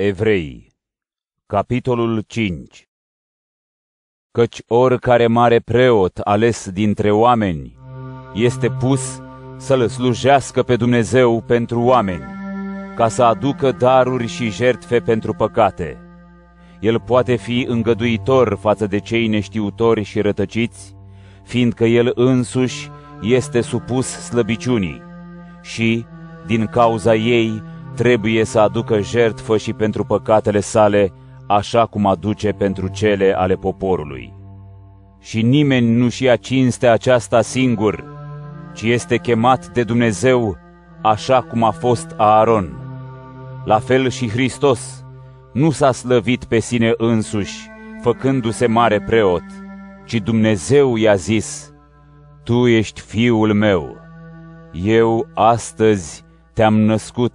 Evrei, capitolul 5 Căci oricare mare preot ales dintre oameni este pus să-L slujească pe Dumnezeu pentru oameni, ca să aducă daruri și jertfe pentru păcate. El poate fi îngăduitor față de cei neștiutori și rătăciți, fiindcă El însuși este supus slăbiciunii și, din cauza ei, trebuie să aducă jertfă și pentru păcatele sale, așa cum aduce pentru cele ale poporului. Și nimeni nu-și ia cinste aceasta singur, ci este chemat de Dumnezeu, așa cum a fost Aaron. La fel și Hristos nu s-a slăvit pe sine însuși, făcându-se mare preot, ci Dumnezeu i-a zis, Tu ești fiul meu, eu astăzi te-am născut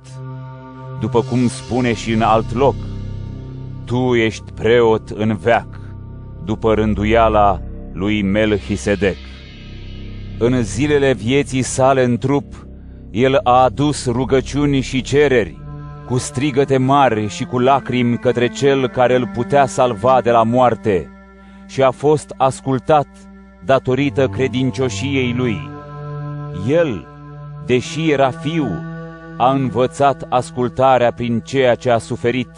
după cum spune și în alt loc, Tu ești preot în veac, după rânduiala lui Melchisedec. În zilele vieții sale în trup, el a adus rugăciuni și cereri, cu strigăte mari și cu lacrimi către cel care îl putea salva de la moarte, și a fost ascultat datorită credincioșiei lui. El, deși era fiu, a învățat ascultarea prin ceea ce a suferit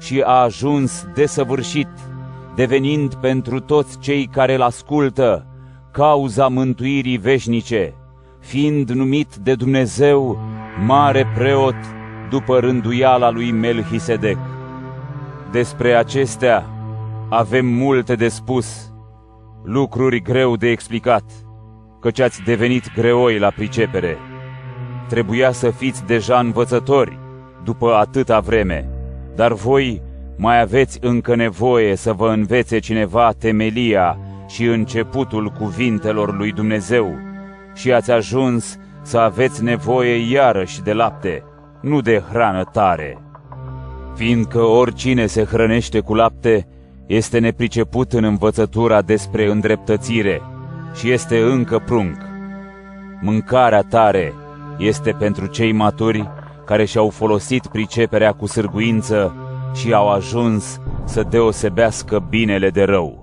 și a ajuns desăvârșit, devenind pentru toți cei care îl ascultă cauza mântuirii veșnice, fiind numit de Dumnezeu mare preot după rânduiala lui Melchisedec. Despre acestea avem multe de spus, lucruri greu de explicat, căci ați devenit greoi la pricepere. Trebuia să fiți deja învățători după atâta vreme, dar voi mai aveți încă nevoie să vă învețe cineva temelia și începutul cuvintelor lui Dumnezeu și ați ajuns să aveți nevoie iarăși de lapte, nu de hrană tare. Fiindcă oricine se hrănește cu lapte este nepriceput în învățătura despre îndreptățire și este încă prunc. Mâncarea tare este pentru cei maturi care și-au folosit priceperea cu sârguință și au ajuns să deosebească binele de rău.